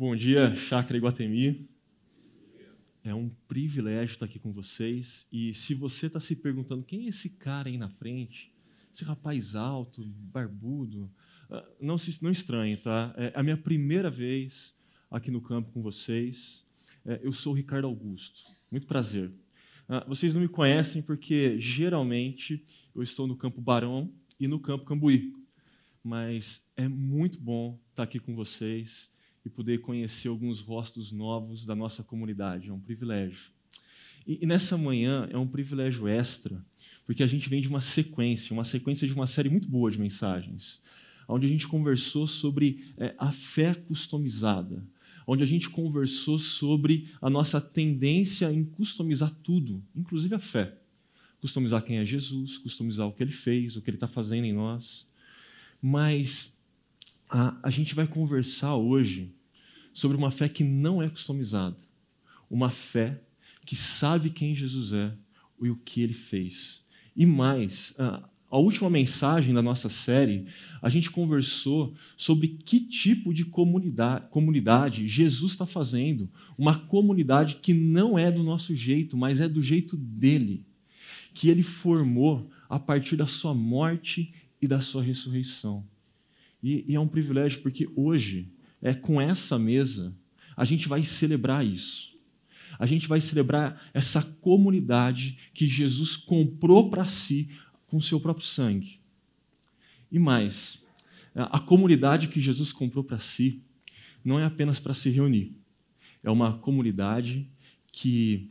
Bom dia, Chácara Iguatemi. É um privilégio estar aqui com vocês. E se você está se perguntando quem é esse cara aí na frente, esse rapaz alto, barbudo, ah, não se não estranhe, tá? É a minha primeira vez aqui no campo com vocês. É, eu sou o Ricardo Augusto. Muito prazer. Ah, vocês não me conhecem porque geralmente eu estou no campo Barão e no campo Cambuí. Mas é muito bom estar aqui com vocês e poder conhecer alguns rostos novos da nossa comunidade. É um privilégio. E, e nessa manhã é um privilégio extra, porque a gente vem de uma sequência, uma sequência de uma série muito boa de mensagens, onde a gente conversou sobre é, a fé customizada, onde a gente conversou sobre a nossa tendência em customizar tudo, inclusive a fé. Customizar quem é Jesus, customizar o que ele fez, o que ele está fazendo em nós. Mas a, a gente vai conversar hoje sobre uma fé que não é customizada. Uma fé que sabe quem Jesus é e o que ele fez. E mais, a última mensagem da nossa série, a gente conversou sobre que tipo de comunidade, comunidade Jesus está fazendo. Uma comunidade que não é do nosso jeito, mas é do jeito dele. Que ele formou a partir da sua morte e da sua ressurreição. E, e é um privilégio porque hoje é com essa mesa, a gente vai celebrar isso. A gente vai celebrar essa comunidade que Jesus comprou para si com seu próprio sangue. E mais, a comunidade que Jesus comprou para si não é apenas para se reunir. É uma comunidade que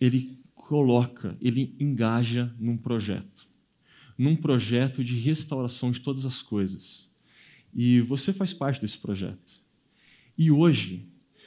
ele coloca, ele engaja num projeto. Num projeto de restauração de todas as coisas e você faz parte desse projeto. E hoje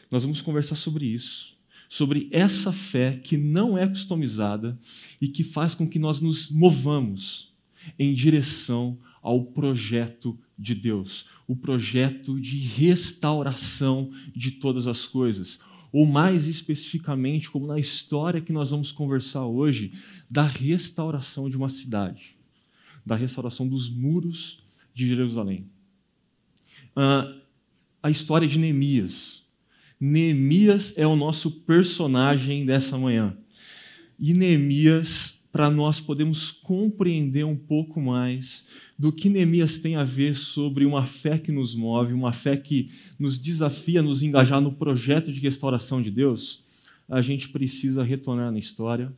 nós vamos conversar sobre isso, sobre essa fé que não é customizada e que faz com que nós nos movamos em direção ao projeto de Deus, o projeto de restauração de todas as coisas, ou mais especificamente, como na história que nós vamos conversar hoje, da restauração de uma cidade, da restauração dos muros de Jerusalém uh, a história de Neemias. Neemias é o nosso personagem dessa manhã. E Neemias, para nós podermos compreender um pouco mais do que Neemias tem a ver sobre uma fé que nos move, uma fé que nos desafia a nos engajar no projeto de restauração de Deus, a gente precisa retornar na história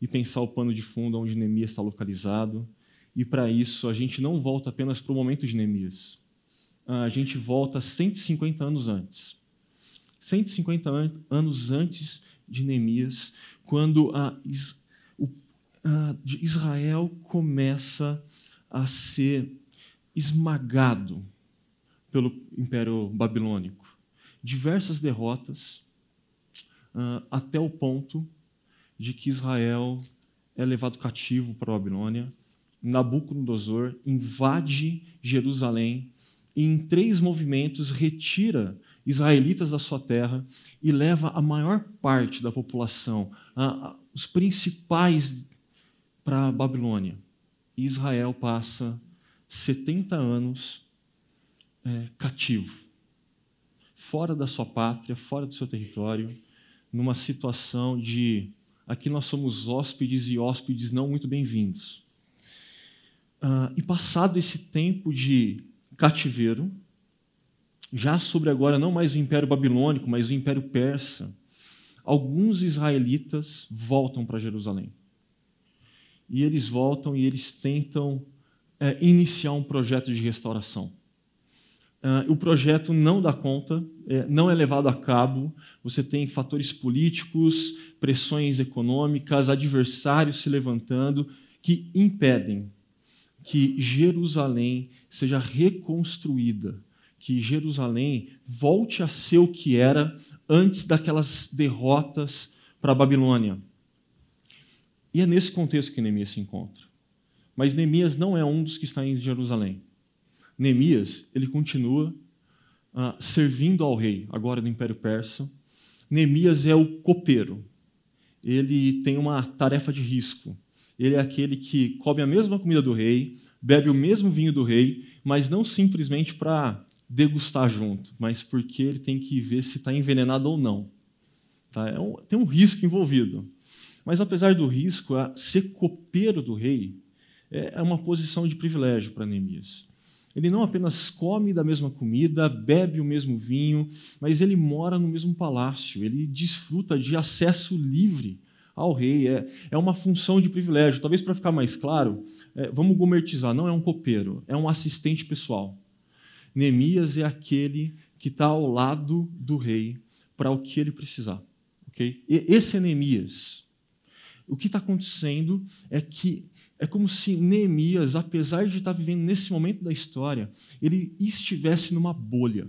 e pensar o pano de fundo onde Neemias está localizado. E para isso, a gente não volta apenas para o momento de Neemias a gente volta 150 anos antes. 150 an anos antes de Neemias, quando a, a, Israel começa a ser esmagado pelo Império Babilônico. Diversas derrotas, uh, até o ponto de que Israel é levado cativo para a Babilônia. Nabucodonosor invade Jerusalém em três movimentos retira israelitas da sua terra e leva a maior parte da população, a, a, os principais, para a Babilônia. E Israel passa 70 anos é, cativo, fora da sua pátria, fora do seu território, numa situação de aqui nós somos hóspedes e hóspedes não muito bem-vindos. Uh, e passado esse tempo de cativeiro, já sobre agora não mais o Império Babilônico, mas o Império Persa, alguns israelitas voltam para Jerusalém. E eles voltam e eles tentam é, iniciar um projeto de restauração. Uh, o projeto não dá conta, é, não é levado a cabo. Você tem fatores políticos, pressões econômicas, adversários se levantando que impedem que Jerusalém seja reconstruída, que Jerusalém volte a ser o que era antes daquelas derrotas para a Babilônia. E é nesse contexto que Neemias se encontra. Mas Neemias não é um dos que está em Jerusalém. Neemias, ele continua uh, servindo ao rei, agora do Império Persa. Neemias é o copeiro. Ele tem uma tarefa de risco. Ele é aquele que come a mesma comida do rei, bebe o mesmo vinho do rei, mas não simplesmente para degustar junto, mas porque ele tem que ver se está envenenado ou não. Tá? É um, tem um risco envolvido. Mas apesar do risco, ser copeiro do rei é, é uma posição de privilégio para Neemias. Ele não apenas come da mesma comida, bebe o mesmo vinho, mas ele mora no mesmo palácio, ele desfruta de acesso livre ao rei. É, é uma função de privilégio. Talvez para ficar mais claro, é, vamos gourmetizar: não é um copeiro, é um assistente pessoal. Neemias é aquele que está ao lado do rei para o que ele precisar. Okay? E esse é Neemias. O que está acontecendo é que é como se Neemias, apesar de estar vivendo nesse momento da história, ele estivesse numa bolha,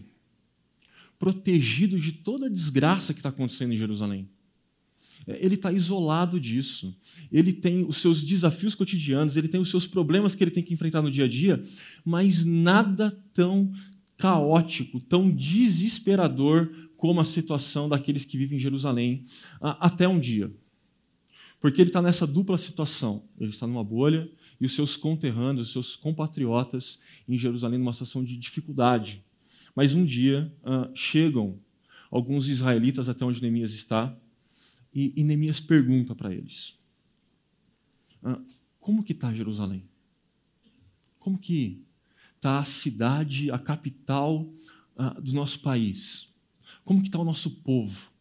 protegido de toda a desgraça que está acontecendo em Jerusalém. É, ele está isolado disso. Ele tem os seus desafios cotidianos, ele tem os seus problemas que ele tem que enfrentar no dia a dia, mas nada tão caótico, tão desesperador como a situação daqueles que vivem em Jerusalém até um dia. Porque ele está nessa dupla situação. Ele está numa bolha e os seus conterrâneos, os seus compatriotas em Jerusalém numa situação de dificuldade. Mas um dia uh, chegam alguns israelitas até onde Neemias está e, e Neemias pergunta para eles: Como que está Jerusalém? Como que está a cidade, a capital do nosso país? Como que está o nosso povo?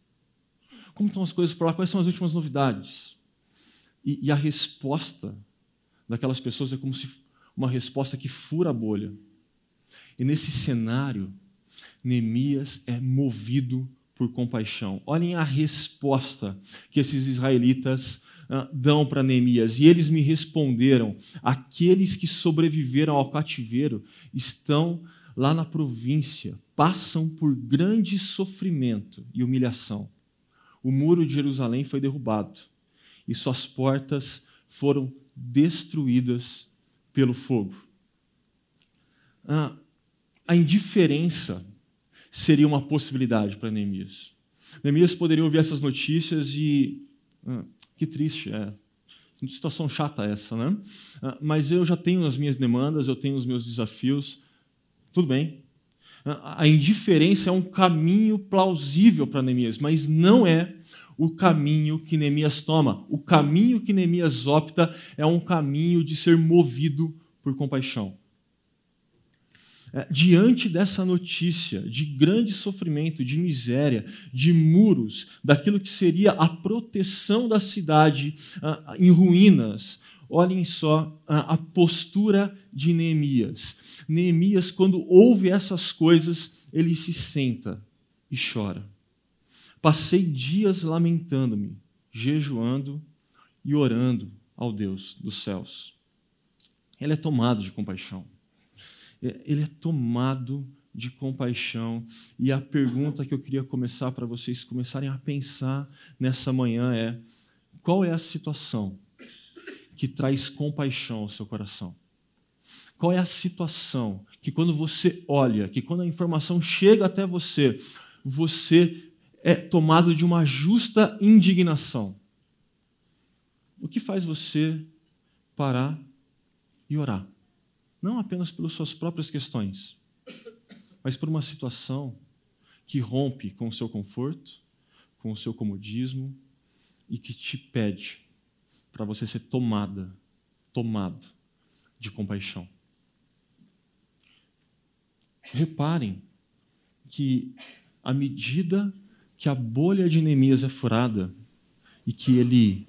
Como estão as coisas por lá? Quais são as últimas novidades? E, e a resposta daquelas pessoas é como se uma resposta que fura a bolha. E nesse cenário, Neemias é movido por compaixão. Olhem a resposta que esses israelitas uh, dão para Neemias. E eles me responderam: aqueles que sobreviveram ao cativeiro estão lá na província, passam por grande sofrimento e humilhação. O muro de Jerusalém foi derrubado e suas portas foram destruídas pelo fogo. Ah, a indiferença seria uma possibilidade para Neemias. Neemias poderia ouvir essas notícias e. Ah, que triste, é. Que situação chata essa, né? Ah, mas eu já tenho as minhas demandas, eu tenho os meus desafios. Tudo bem. Ah, a indiferença é um caminho plausível para Neemias, mas não é o caminho que Neemias toma. O caminho que Neemias opta é um caminho de ser movido por compaixão. É, diante dessa notícia de grande sofrimento, de miséria, de muros, daquilo que seria a proteção da cidade ah, em ruínas, olhem só a, a postura de Neemias. Neemias, quando ouve essas coisas, ele se senta e chora. Passei dias lamentando-me, jejuando e orando ao Deus dos céus. Ele é tomado de compaixão. É, ele é tomado de compaixão. E a pergunta que eu queria começar para vocês começarem a pensar nessa manhã é: qual é a situação que traz compaixão ao seu coração? Qual é a situação que, quando você olha, que quando a informação chega até você, você é tomado de uma justa indignação? O que faz você parar e orar? Não apenas pelas suas próprias questões, mas por uma situação que rompe com o seu conforto, com o seu comodismo e que te pede para você ser tomada, tomado de compaixão. Reparem que à medida que a bolha de Neemias é furada e que ele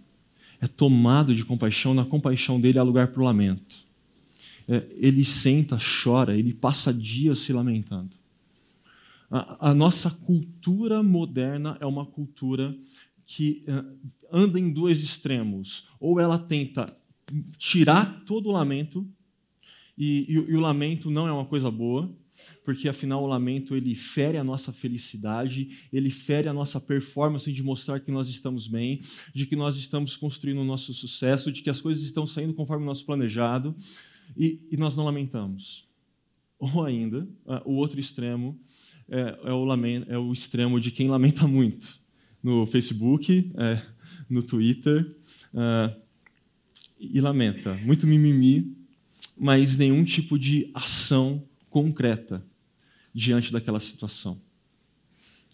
é tomado de compaixão, na compaixão dele há lugar para o lamento ele senta, chora, ele passa dias se lamentando. A, a nossa cultura moderna é uma cultura que é, anda em dois extremos. Ou ela tenta tirar todo o lamento, e, e, e, o lamento não é uma coisa boa, porque afinal o lamento ele fere a nossa felicidade, ele fere a nossa performance de mostrar que nós estamos bem, de que nós estamos construindo o nosso sucesso, de que as coisas estão saindo conforme o nosso planejado e, e nós não lamentamos. Ou ainda, o outro extremo é, é, o é, o extremo de quem lamenta muito. No Facebook, é, no Twitter, é, e lamenta. Muito mimimi, mas nenhum tipo de ação concreta diante daquela situação.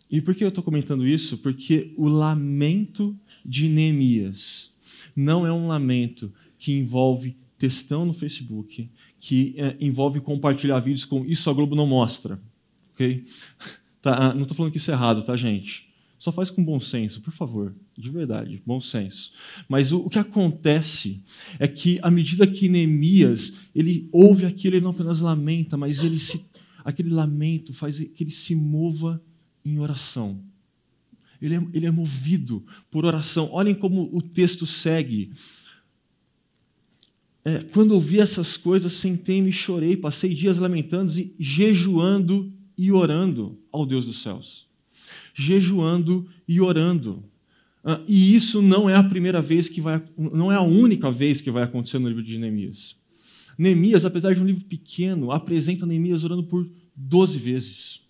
E por que eu estou comentando isso? Porque o lamento de Neemias não é um lamento que envolve textão no Facebook, que é, envolve compartilhar vídeos com isso a Globo não mostra. ok? Tá, ah, não estou falando que isso é errado, tá, gente? Só faz com bom senso, por favor. De verdade, bom senso. Mas o, o que acontece é que, à medida que Neemias ele ouve aquilo, ele não apenas lamenta, mas ele se, aquele lamento faz que ele se mova em oração. Ele é, ele é movido por oração. Olhem como o texto segue. É, quando ouvi essas coisas, sentei-me e chorei, passei dias lamentando e jejuando e orando ao Deus dos céus. Jejuando e orando. Ah, e isso não é a primeira vez que vai, não é a única vez que vai acontecer no livro de Neemias. Neemias, apesar de um livro pequeno, apresenta Neemias orando por 12 vezes.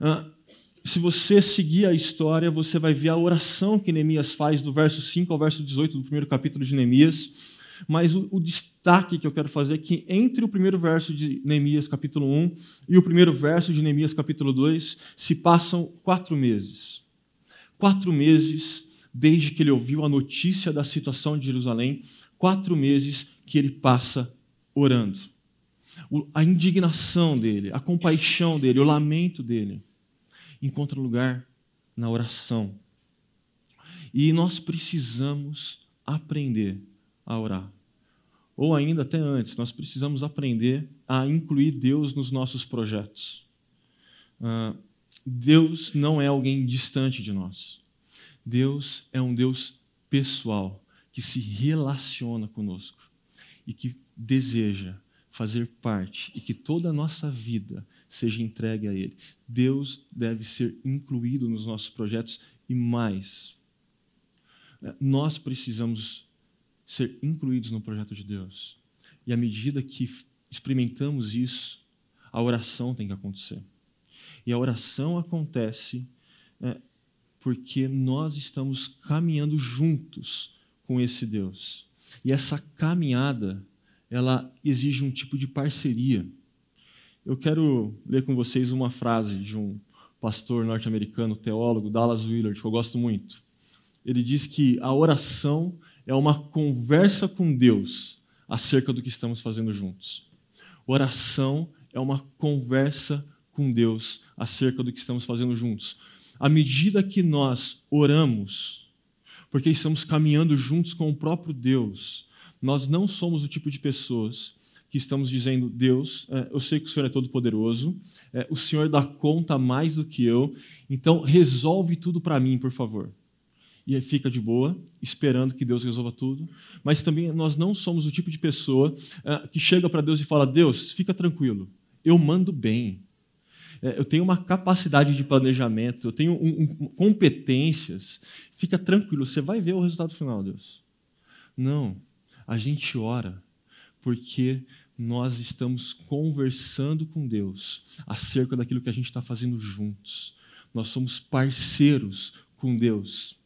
Ah, se você seguir a história, você vai ver a oração que Neemias faz do verso 5 ao verso 18 do primeiro capítulo de Neemias. Mas o, o, destaque que eu quero fazer é que entre o primeiro verso de Neemias, capítulo 1, e o primeiro verso de Neemias, capítulo 2, se passam quatro meses. Quatro meses desde que ele ouviu a notícia da situação de Jerusalém, quatro meses que ele passa orando. O, a indignação dele, a compaixão dele, o lamento dele encontra lugar na oração. E nós precisamos aprender a orar. Ou ainda, até antes, nós precisamos aprender a incluir Deus nos nossos projetos. Uh, Deus não é alguém distante de nós. Deus é um Deus pessoal, que se relaciona conosco e que deseja fazer parte e que toda a nossa vida seja entregue a Ele. Deus deve ser incluído nos nossos projetos e mais. Nós precisamos ser incluídos no projeto de Deus. E à medida que experimentamos isso, a oração tem que acontecer. E a oração acontece é, porque nós estamos caminhando juntos com esse Deus. E essa caminhada, ela exige um tipo de parceria. Eu quero ler com vocês uma frase de um pastor norte-americano, teólogo, Dallas Willard, que eu gosto muito. Ele diz que a oração é uma conversa com Deus acerca do que estamos fazendo juntos. Oração é uma conversa com Deus acerca do que estamos fazendo juntos. À medida que nós oramos, porque estamos caminhando juntos com o próprio Deus, nós não somos o tipo de pessoas que estamos dizendo: Deus, é, eu sei que o Senhor é todo-poderoso, é, o Senhor dá conta mais do que eu, então resolve tudo para mim, por favor. E fica de boa, esperando que Deus resolva tudo. Mas também nós não somos o tipo de pessoa é, que chega para Deus e fala: Deus, fica tranquilo, eu mando bem. eu tenho uma capacidade de planejamento, eu tenho um, um, competências. Fica tranquilo, você vai ver o resultado final, Deus. Não, a gente ora porque nós estamos conversando com Deus acerca daquilo que a gente está fazendo juntos. Nós somos parceiros com Deus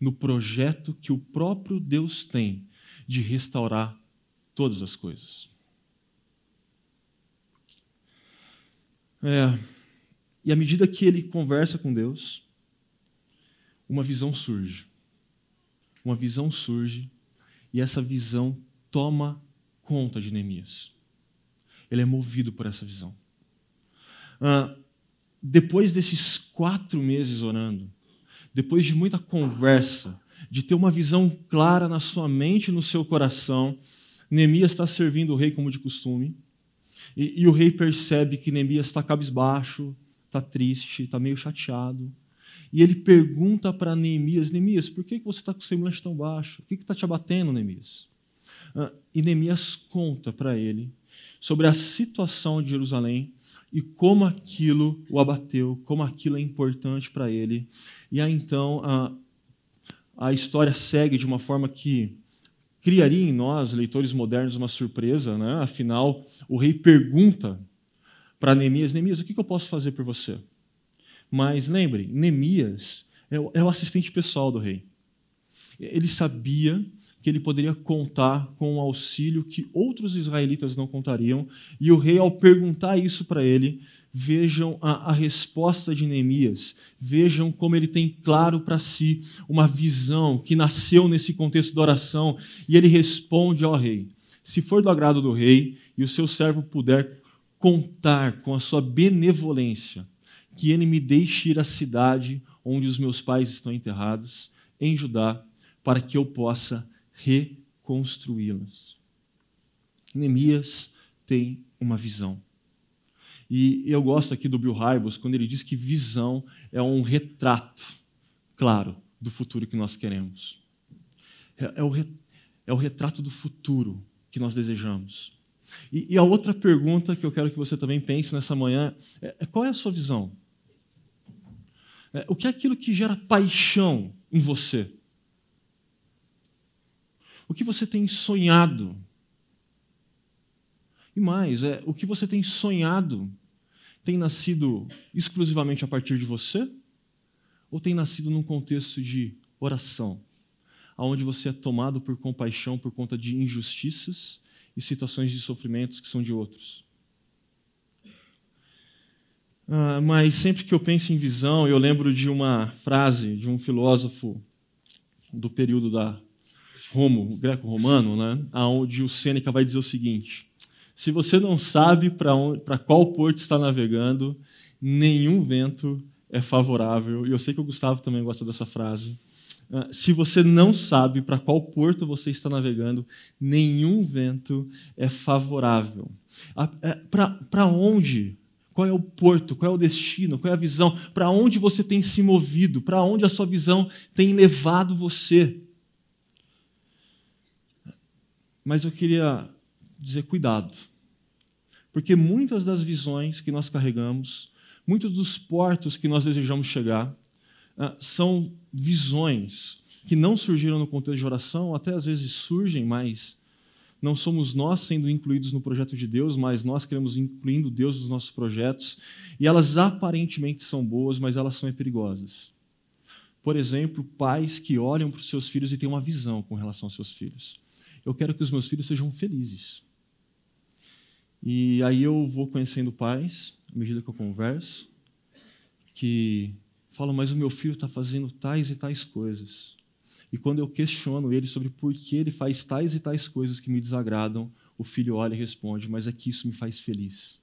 no projeto que o próprio Deus tem de restaurar todas as coisas. É, e à medida que ele conversa com Deus, uma visão surge. Uma visão surge e essa visão toma conta de Neemias. Ele é movido por essa visão. Ah, depois desses quatro meses orando, depois de muita conversa, de ter uma visão clara na sua mente e no seu coração, Neemias está servindo o rei como de costume. E, e o rei percebe que Neemias está cabisbaixo, está triste, está meio chateado. E ele pergunta para Neemias: Neemias, por que você está com o semblante tão baixo? O que está te abatendo, Neemias? Ah, e Neemias conta para ele sobre a situação de Jerusalém e como aquilo o abateu, como aquilo é importante para ele. E aí então a, a história segue de uma forma que criaria em nós, leitores modernos, uma surpresa. Né? Afinal, o rei pergunta para Neemias: Neemias, o que eu posso fazer por você? Mas lembre, Neemias é o, é o assistente pessoal do rei. Ele sabia que ele poderia contar com um auxílio que outros israelitas não contariam, e o rei, ao perguntar isso para ele, vejam a, a, resposta de Neemias, vejam como ele tem claro para si uma visão que nasceu nesse contexto da oração, e ele responde ao rei: Se for do agrado do rei e o seu servo puder contar com a sua benevolência, que ele me deixe ir à cidade onde os meus pais estão enterrados, em Judá, para que eu possa reconstruí-las. Neemias tem uma visão. E eu gosto aqui do Bill Hybels quando ele diz que visão é um retrato, claro, do futuro que nós queremos. É, é, o, é o retrato do futuro que nós desejamos. E, e, a outra pergunta que eu quero que você também pense nessa manhã é, é qual é a sua visão? É, o que é aquilo que gera paixão em você? O que você tem sonhado e mais, é, o que você tem sonhado tem nascido exclusivamente a partir de você? Ou tem nascido num contexto de oração, onde você é tomado por compaixão por conta de injustiças e situações de sofrimentos que são de outros? Ah, mas sempre que eu penso em visão, eu lembro de uma frase de um filósofo do período da Romo, greco-romano, né, onde o Sêneca vai dizer o seguinte: se você não sabe para qual porto está navegando, nenhum vento é favorável. E eu sei que o Gustavo também gosta dessa frase. Uh, se você não sabe para qual porto você está navegando, nenhum vento é favorável. É, para onde? Qual é o porto? Qual é o destino? Qual é a visão? Para onde você tem se movido? Para onde a sua visão tem levado você? Mas eu queria dizer cuidado. Porque muitas das visões que nós carregamos, muitos dos portos que nós desejamos chegar, ah, são visões que não surgiram no contexto de oração, até às vezes surgem, mas não somos nós sendo incluídos no projeto de Deus, mas nós queremos incluindo Deus nos nossos projetos, e elas aparentemente são boas, mas elas são perigosas. Por exemplo, pais que olham para os seus filhos e têm uma visão com relação aos seus filhos. Eu quero que os meus filhos sejam felizes. E aí eu vou conhecendo pais, à medida que eu converso, que falam, mas o meu filho está fazendo tais e tais coisas. E quando eu questiono ele sobre por que ele faz tais e tais coisas que me desagradam, o filho olha e responde, mas é que isso me faz feliz.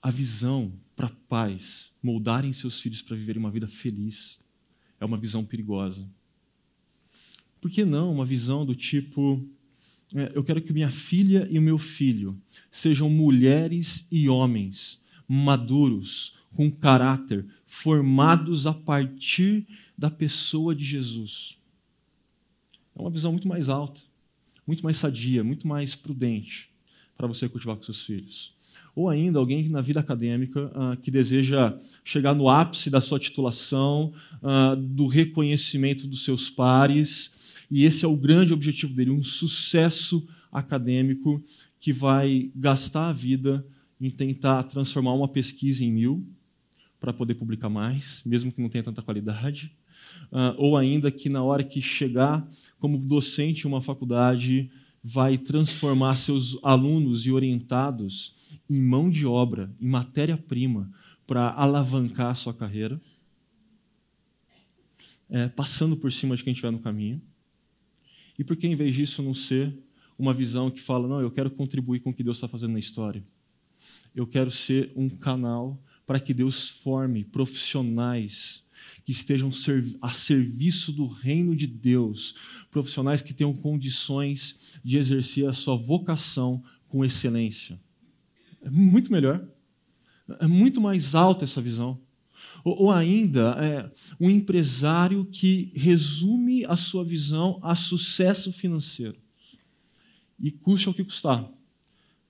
A visão para pais moldarem seus filhos para viverem uma vida feliz é uma visão perigosa. Por que não uma visão do tipo é, eu quero que minha filha e o meu filho sejam mulheres e homens maduros, com caráter, formados a partir da pessoa de Jesus. É uma visão muito mais alta, muito mais sadia, muito mais prudente para você cultivar com seus filhos. Ou ainda alguém na vida acadêmica uh, que deseja chegar no ápice da sua titulação, uh, do reconhecimento dos seus pares, e esse é o grande objetivo dele, um sucesso acadêmico que vai gastar a vida em tentar transformar uma pesquisa em mil para poder publicar mais, mesmo que não tenha tanta qualidade, uh, ou ainda que na hora que chegar como docente em uma faculdade vai transformar seus alunos e orientados em mão de obra, em matéria-prima para alavancar a sua carreira, é, passando por cima de quem estiver no caminho. E por que, em vez disso, não ser uma visão que fala, não, eu quero contribuir com o que Deus está fazendo na história? Eu quero ser um canal para que Deus forme profissionais que estejam a serviço do reino de Deus, profissionais que tenham condições de exercer a sua vocação com excelência. É muito melhor. É muito mais alta essa visão. Ou, ou ainda, é, um empresário que resume a sua visão a sucesso financeiro. E custe o que custar.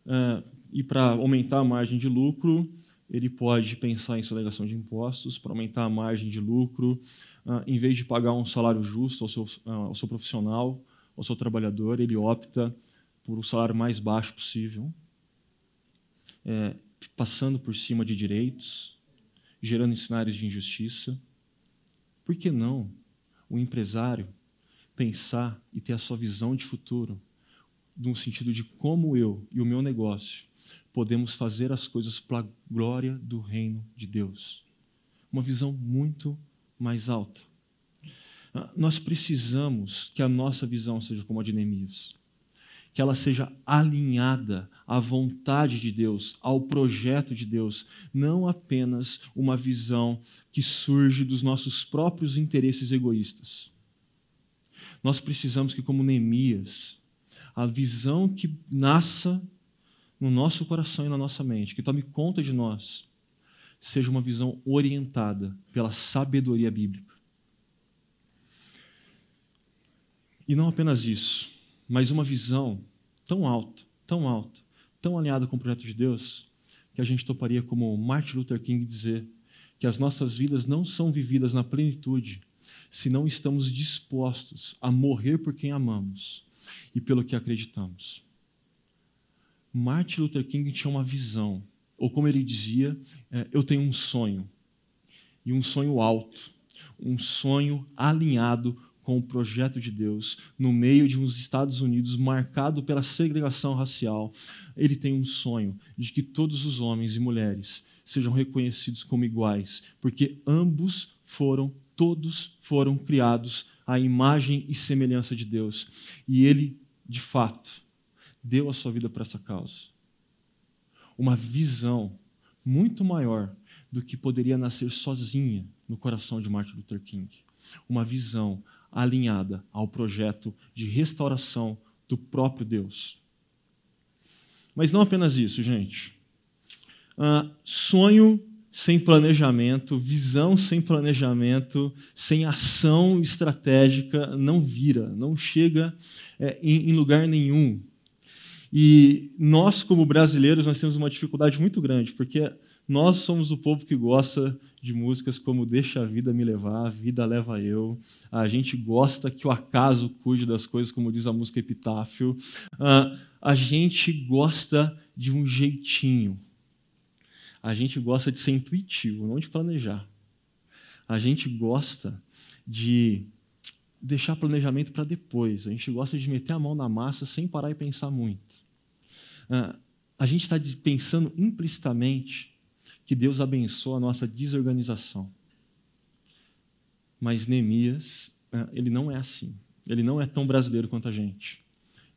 É, e para aumentar a margem de lucro, ele pode pensar em sonegação de impostos, para aumentar a margem de lucro, uh, em vez de pagar um salário justo ao seu, uh, ao seu profissional, ao seu trabalhador, ele opta por o salário mais baixo possível, é, passando por cima de direitos, gerando cenários de injustiça. Por que não o empresário pensar e ter a sua visão de futuro no sentido de como eu e o meu negócio podemos fazer as coisas para a glória do reino de Deus. Uma visão muito mais alta. Ah, nós precisamos que a nossa visão seja como a de Neemias. Que ela seja alinhada à vontade de Deus, ao projeto de Deus, não apenas uma visão que surge dos nossos próprios interesses egoístas. Nós precisamos que, como Neemias, a visão que nasça no nosso coração e na nossa mente, que tome conta de nós, seja uma visão orientada pela sabedoria bíblica. E não apenas isso, mas uma visão tão alta, tão alta, tão alinhada com o projeto de Deus, que a gente toparia como Martin Luther King dizer que as nossas vidas não são vividas na plenitude se não estamos dispostos a morrer por quem amamos e pelo que acreditamos. Martin Luther King tinha uma visão, ou como ele dizia, é, eu tenho um sonho, e um sonho alto, um sonho alinhado com o projeto de Deus, no meio de uns Estados Unidos marcado pela segregação racial. Ele tem um sonho de que todos os homens e mulheres sejam reconhecidos como iguais, porque ambos foram, todos foram criados à imagem e semelhança de Deus. E ele, de fato, deu a sua vida para essa causa. Uma visão muito maior do que poderia nascer sozinha no coração de Martin Luther King. Uma visão alinhada ao projeto de restauração do próprio Deus. Mas não apenas isso, gente. Uh, sonho sem planejamento, visão sem planejamento, sem ação estratégica, não vira, não chega é, em, em lugar nenhum. E nós, como brasileiros, nós temos uma dificuldade muito grande, porque nós somos o povo que gosta de músicas como Deixa a Vida Me Levar, A Vida Leva Eu. A gente gosta que o acaso cuide das coisas, como diz a música Epitáfio. Uh, a gente gosta de um jeitinho. A gente gosta de ser intuitivo, não de planejar. A gente gosta de deixar planejamento para depois. A gente gosta de meter a mão na massa sem parar e pensar muito. Uh, a gente está pensando implicitamente que Deus abençoa a nossa desorganização. Mas Neemias, uh, ele não é assim. Ele não é tão brasileiro quanto a gente.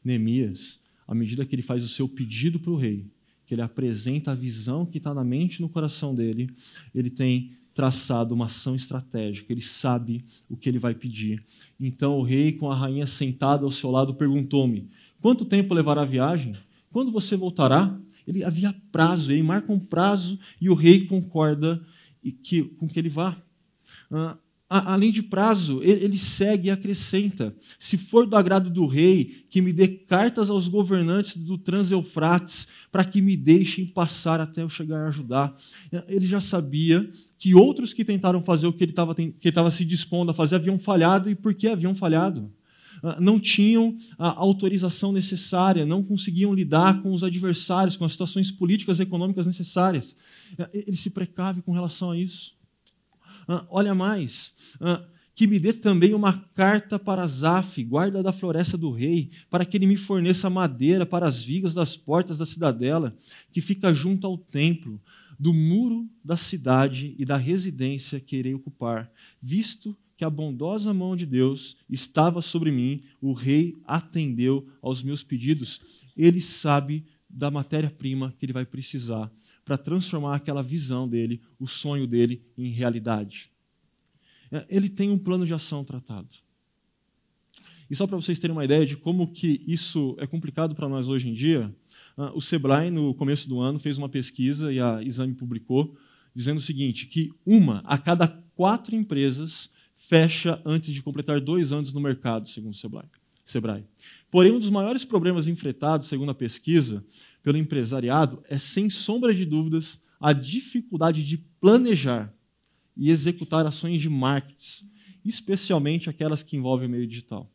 Neemias, à medida que ele faz o seu pedido para o rei, que ele apresenta a visão que está na mente e no coração dele, ele tem traçado uma ação estratégica, ele sabe o que ele vai pedir. Então o rei, com a rainha sentada ao seu lado, perguntou-me: Quanto tempo levará a viagem? Quando você voltará? Ele havia prazo, ele marca um prazo e o rei concorda que, com que ele vá. Ah, além de prazo, ele segue e acrescenta: se for do agrado do rei, que me dê cartas aos governantes do Trans-Eufrates, para que me deixem passar até eu chegar a ajudar. Ele já sabia que outros que tentaram fazer o que ele estava se dispondo a fazer haviam falhado, e por que haviam falhado? Ah, não tinham a autorização necessária, não conseguiam lidar com os adversários, com as situações políticas e econômicas necessárias. Ah, ele se precave com relação a isso. Ah, olha mais, que me dê também uma carta para Zaf, guarda da floresta do rei, para que ele me forneça madeira para as vigas das portas da cidadela, que fica junto ao templo, do muro da cidade e da residência que irei ocupar, visto que a bondosa mão de Deus estava sobre mim, o rei atendeu aos meus pedidos. Ele sabe da matéria-prima que ele vai precisar para transformar aquela visão dele, o sonho dele, em realidade. É, ele tem um plano de ação tratado. E só para vocês terem uma ideia de como que isso é complicado para nós hoje em dia, ah, o Sebrae, no começo do ano, fez uma pesquisa e a Exame publicou, dizendo o seguinte, que uma a cada quatro empresas fecha antes de completar dois anos no mercado, segundo o Sebrae. Porém, um dos maiores problemas enfrentados, segundo a pesquisa, pelo empresariado é, sem sombra de dúvidas, a dificuldade de planejar e executar ações de marketing, especialmente aquelas que envolvem o meio digital.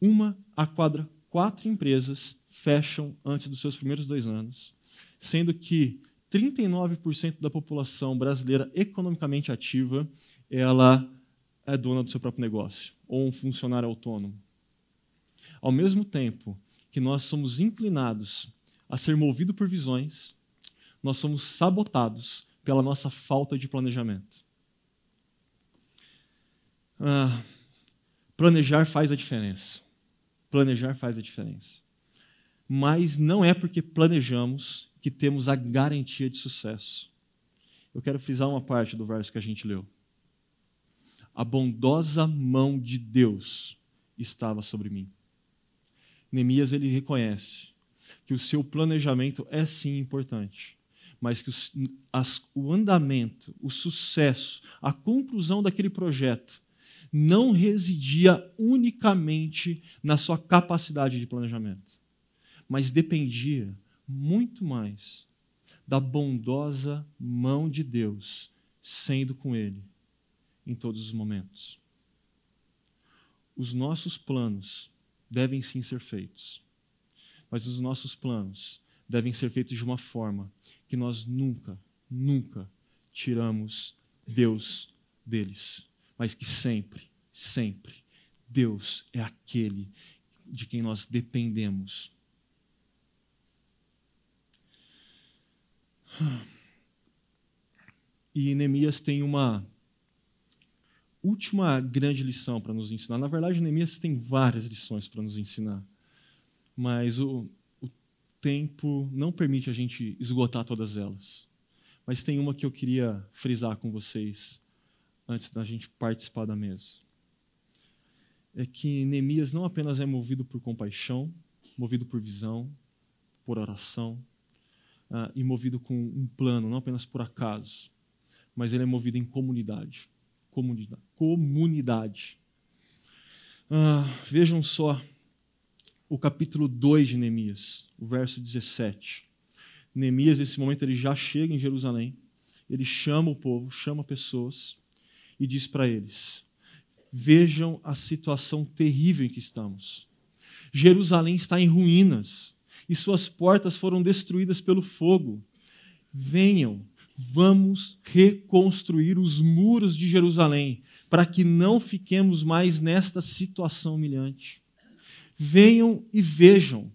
Uma a quadra quatro empresas fecham antes dos seus primeiros dois anos, sendo que 39% da população brasileira economicamente ativa ela é dona do seu próprio negócio, ou um funcionário autônomo. Ao mesmo tempo que nós somos inclinados a ser movido por visões, nós somos sabotados pela nossa falta de planejamento. Ah, planejar faz a diferença. Planejar faz a diferença. Mas não é porque planejamos que temos a garantia de sucesso. Eu quero frisar uma parte do verso que a gente leu. A bondosa mão de Deus estava sobre mim. Neemias ele reconhece que o seu planejamento é sim importante, mas que os, as, o andamento, o sucesso, a conclusão daquele projeto não residia unicamente na sua capacidade de planejamento, mas dependia muito mais da bondosa mão de Deus sendo com ele em todos os momentos. Os nossos planos devem sim ser feitos, mas os nossos planos devem ser feitos de uma forma que nós nunca, nunca tiramos Deus deles mas que sempre, sempre, Deus é aquele de quem nós dependemos. E Neemias tem uma última grande lição para nos ensinar. Na verdade, Neemias tem várias lições para nos ensinar, mas o, o tempo não permite a gente esgotar todas elas. Mas tem uma que eu queria frisar com vocês antes da gente participar da mesa. É que Neemias não apenas é movido por compaixão, movido por visão, por oração, uh, e movido com um plano, não apenas por acaso, mas ele é movido em comunidade. Comunidade. Uh, vejam só o capítulo 2 de Neemias, o verso 17. Neemias, nesse momento, ele já chega em Jerusalém, ele chama o povo, chama pessoas, e diz para eles: Vejam a situação terrível em que estamos. Jerusalém está em ruínas e suas portas foram destruídas pelo fogo. Venham, vamos reconstruir os muros de Jerusalém para que não fiquemos mais nesta situação humilhante. Venham e vejam.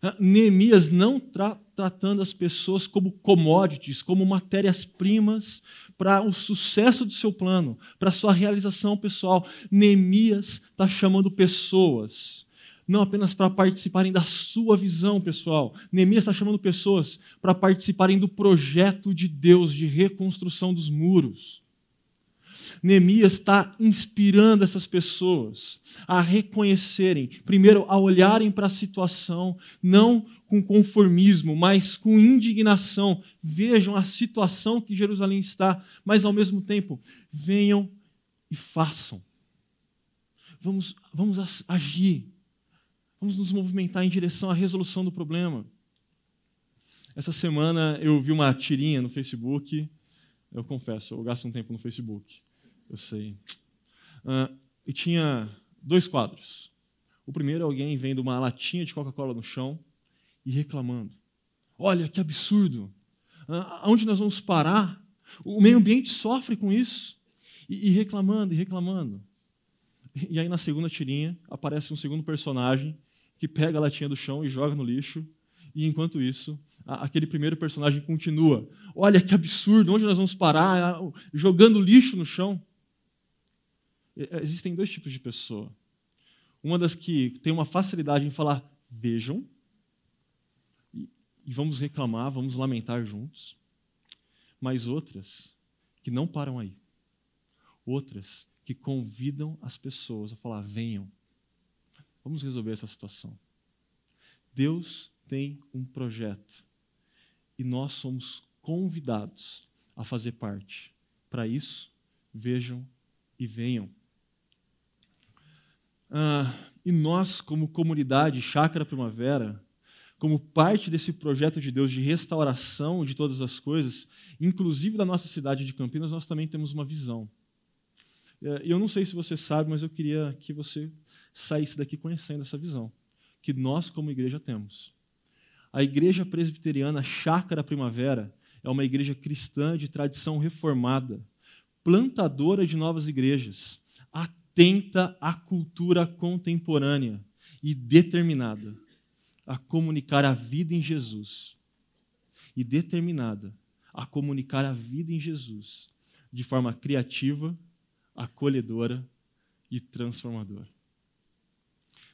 Ah, Neemias não tra tratando as pessoas como commodities, como matérias-primas para o sucesso do seu plano, para a sua realização pessoal. Neemias está chamando pessoas, não apenas para participarem da sua visão pessoal. Neemias está chamando pessoas para participarem do projeto de Deus de reconstrução dos muros. Neemias está inspirando essas pessoas a reconhecerem, primeiro, a olharem para a situação, não com conformismo, mas com indignação. Vejam a situação que Jerusalém está, mas ao mesmo tempo, venham e façam. Vamos, vamos agir, vamos nos movimentar em direção à resolução do problema. Essa semana eu vi uma tirinha no Facebook, eu confesso, eu gasto um tempo no Facebook eu sei. Uh, e tinha dois quadros. O primeiro é alguém vendo uma latinha de Coca-Cola no chão e reclamando. Olha que absurdo! Uh, aonde nós vamos parar? O meio ambiente sofre com isso. E, e reclamando, e reclamando. E aí na segunda tirinha aparece um segundo personagem que pega a latinha do chão e joga no lixo. E enquanto isso, aquele primeiro personagem continua. Olha que absurdo, onde nós vamos parar? Jogando lixo no chão. É, existem dois tipos de pessoa. Uma das que tem uma facilidade em falar, vejam, e vamos reclamar, vamos lamentar juntos. Mas outras que não param aí. Outras que convidam as pessoas a falar: venham, vamos resolver essa situação. Deus tem um projeto e nós somos convidados a fazer parte. Para isso, vejam e venham. Ah, e nós, como comunidade Chácara Primavera, como parte desse projeto de Deus de restauração de todas as coisas, inclusive da nossa cidade de Campinas, nós também temos uma visão. É, eu não sei se você sabe, mas eu queria que você saísse daqui conhecendo essa visão que nós, como igreja, temos. A Igreja Presbiteriana Chácara Primavera é uma igreja cristã de tradição reformada, plantadora de novas igrejas, atenta à cultura contemporânea e determinada a comunicar a vida em Jesus e determinada a comunicar a vida em Jesus de forma criativa, acolhedora e transformadora.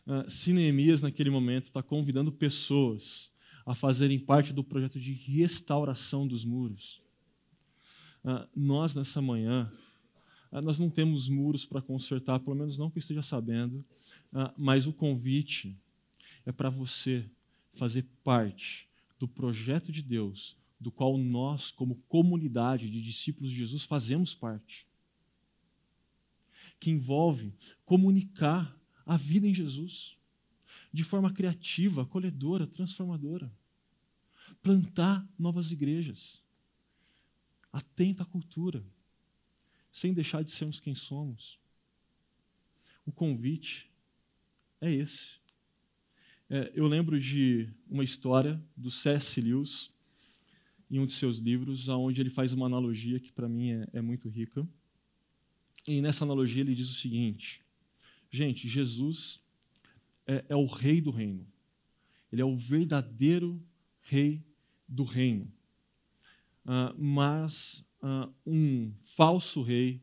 Uh, naquele momento, está convidando pessoas a fazerem parte do projeto de restauração dos muros, uh, nós, nessa manhã, uh, nós não temos muros para consertar, pelo menos não que eu esteja sabendo, mas o convite é para você fazer parte do projeto de Deus, do qual nós, como comunidade de discípulos de Jesus, fazemos parte. Que envolve comunicar a vida em Jesus de forma criativa, acolhedora, transformadora. Plantar novas igrejas. Atenta à cultura, sem deixar de sermos quem somos. O convite é esse. É, eu lembro de uma história do C.S. Lewis, em um de seus livros, onde ele faz uma analogia que para mim é, é muito rica. E nessa analogia ele diz o seguinte: gente, Jesus é, é o rei do reino. Ele é o verdadeiro rei do reino. Uh, mas uh, um falso rei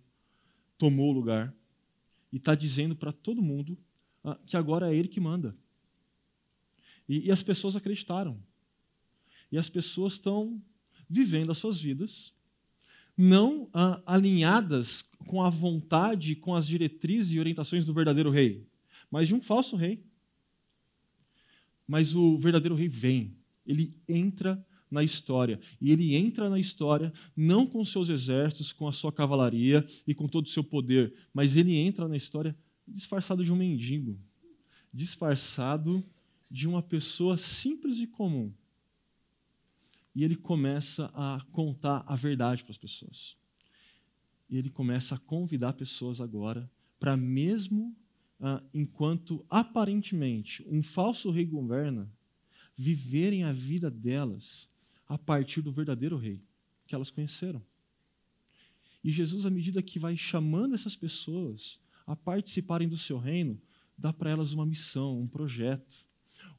tomou o lugar e está dizendo para todo mundo uh, que agora é ele que manda. E, e as pessoas acreditaram. E as pessoas estão vivendo as suas vidas, não ah, alinhadas com a vontade, com as diretrizes e orientações do verdadeiro rei, mas de um falso rei. Mas o verdadeiro rei vem, ele entra na história. E ele entra na história não com seus exércitos, com a sua cavalaria e com todo o seu poder, mas ele entra na história disfarçado de um mendigo, disfarçado de uma pessoa simples e comum. E ele começa a contar a verdade para as pessoas. E ele começa a convidar pessoas agora para, mesmo ah, enquanto aparentemente um falso rei governa, viverem a vida delas a partir do verdadeiro rei que elas conheceram. E Jesus, à medida que vai chamando essas pessoas a participarem do seu reino, dá para elas uma missão, um projeto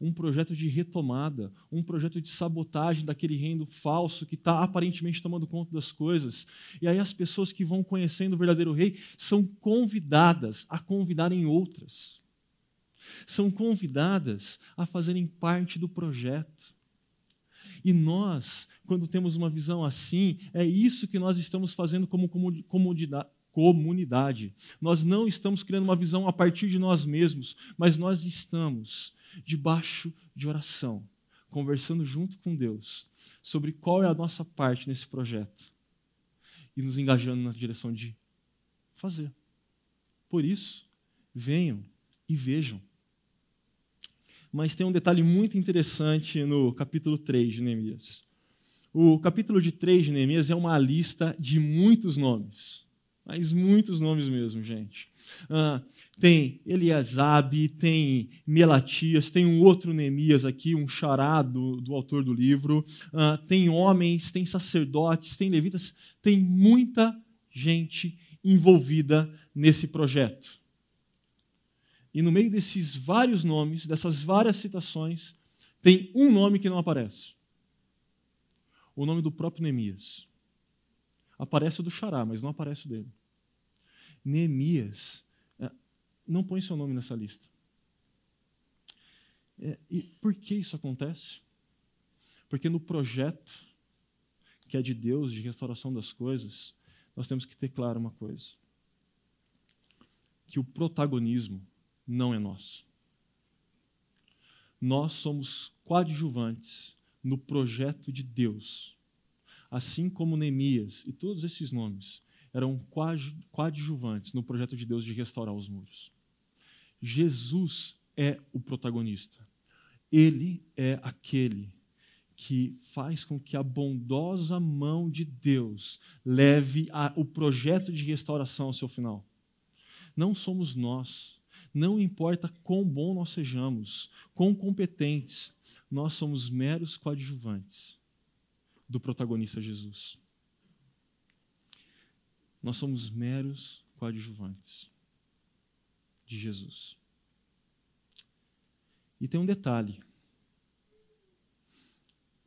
um projeto de retomada, um projeto de sabotagem daquele reino falso que está aparentemente tomando conta das coisas. E aí as pessoas que vão conhecendo o verdadeiro rei são convidadas a convidarem outras. São convidadas a fazerem parte do projeto. E nós, quando temos uma visão assim, é isso que nós estamos fazendo como comunidade. Nós não estamos criando uma visão a partir de nós mesmos, mas nós estamos debaixo de oração, conversando junto com Deus sobre qual é a nossa parte nesse projeto e nos engajando na direção de fazer. Por isso, venham e vejam. Mas tem um detalhe muito interessante no capítulo 3 de Neemias. O capítulo de 3 de Neemias é uma lista de muitos nomes. Mas muitos nomes mesmo, gente. Ah, tem Eliasabe, tem Melatias, tem um outro Neemias aqui, um charado do autor do livro. Ah, tem homens, tem sacerdotes, tem levitas, tem muita gente envolvida nesse projeto. E no meio desses vários nomes, dessas várias citações, tem um nome que não aparece. O nome do próprio Neemias. Aparece o do Xará, mas não aparece o dele. Neemias é, não põe seu nome nessa lista. É, e por que isso acontece? Porque no projeto que é de Deus, de restauração das coisas, nós temos que ter claro uma coisa: que o protagonismo não é nosso. Nós somos coadjuvantes no projeto de Deus. Assim como Neemias e todos esses nomes eram coadjuvantes no projeto de Deus de restaurar os muros. Jesus é o protagonista. Ele é aquele que faz com que a bondosa mão de Deus leve a, o projeto de restauração ao seu final. Não somos nós. Não importa quão bom nós sejamos, quão competentes, nós somos meros coadjuvantes do protagonista Jesus. Nós somos meros coadjuvantes de Jesus. E tem um detalhe.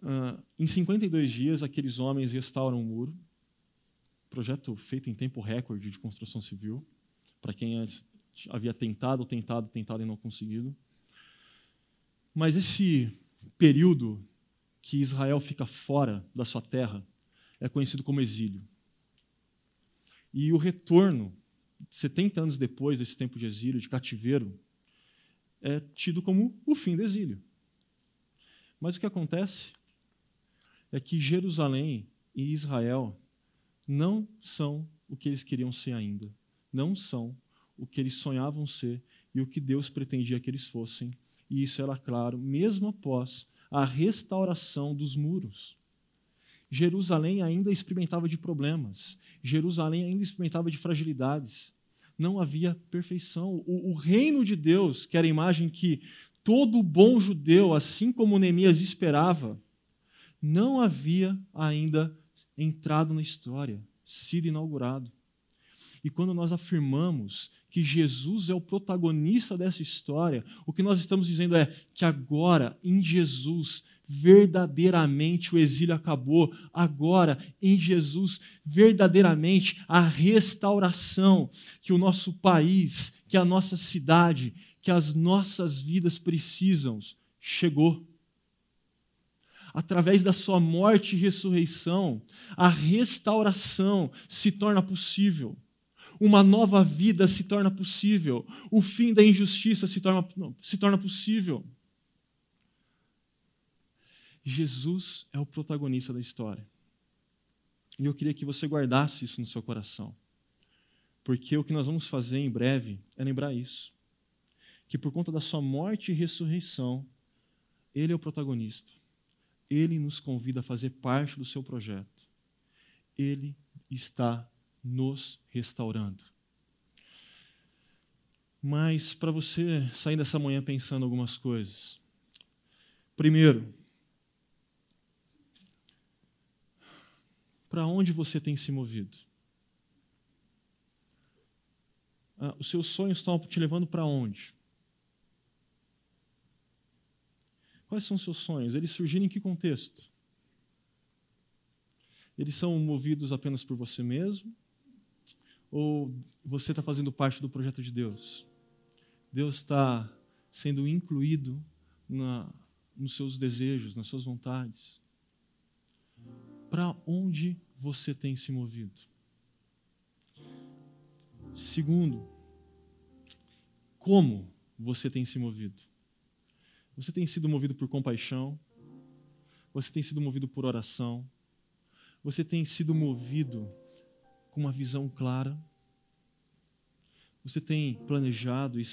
Uh, em 52 dias, aqueles homens restauram o muro. Projeto feito em tempo recorde de construção civil, para quem antes havia tentado, tentado, tentado e não conseguido. Mas esse período que Israel fica fora da sua terra é conhecido como exílio. E o retorno, 70 anos depois desse tempo de exílio, de cativeiro, é tido como o fim do exílio. Mas o que acontece é que Jerusalém e Israel não são o que eles queriam ser ainda. Não são o que eles sonhavam ser e o que Deus pretendia que eles fossem. E isso era claro, mesmo após a restauração dos muros. Jerusalém ainda experimentava de problemas, Jerusalém ainda experimentava de fragilidades. Não havia perfeição. O, o reino de Deus, que era a imagem que todo bom judeu, assim como Neemias esperava, não havia ainda entrado na história, sido inaugurado. E quando nós afirmamos que Jesus é o protagonista dessa história, o que nós estamos dizendo é que agora, em Jesus, verdadeiramente o exílio acabou. Agora, em Jesus, verdadeiramente a restauração que o nosso país, que a nossa cidade, que as nossas vidas precisam, chegou. Através da sua morte e ressurreição, a restauração se torna possível uma nova vida se torna possível, o fim da injustiça se torna, se torna possível. Jesus é o protagonista da história. E eu queria que você guardasse isso no seu coração. Porque o que nós vamos fazer em breve é lembrar isso. Que por conta da sua morte e ressurreição, Ele é o protagonista. Ele nos convida a fazer parte do seu projeto. Ele está nos restaurando. Mas para você sair dessa manhã pensando algumas coisas. Primeiro, para onde você tem se movido? Ah, os seus sonhos estão te levando para onde? Quais são os seus sonhos? Eles surgiram em que contexto? Eles são movidos apenas por você mesmo? Ou você está fazendo parte do projeto de Deus? Deus está sendo incluído na, nos seus desejos, nas suas vontades? Para onde você tem se movido? Segundo, como você tem se movido? Você tem sido movido por compaixão? Você tem sido movido por oração? Você tem sido movido com uma visão clara? Você tem planejado e,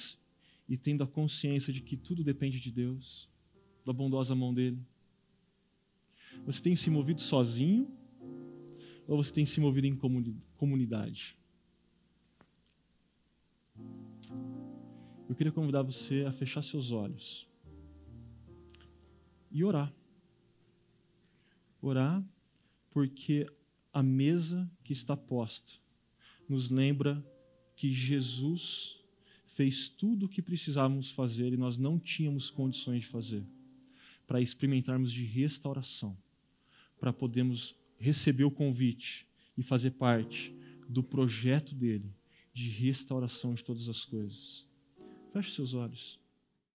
e tendo a consciência de que tudo depende de Deus, da bondosa mão dele? Você tem se movido sozinho ou você tem se movido em comunidade? Eu queria convidar você a fechar seus olhos e orar. Orar porque a mesa que está posta nos lembra que Jesus fez tudo o que precisávamos fazer e nós não tínhamos condições de fazer, para experimentarmos de restauração, para podermos receber o convite e fazer parte do projeto dele de restauração de todas as coisas. Feche seus olhos.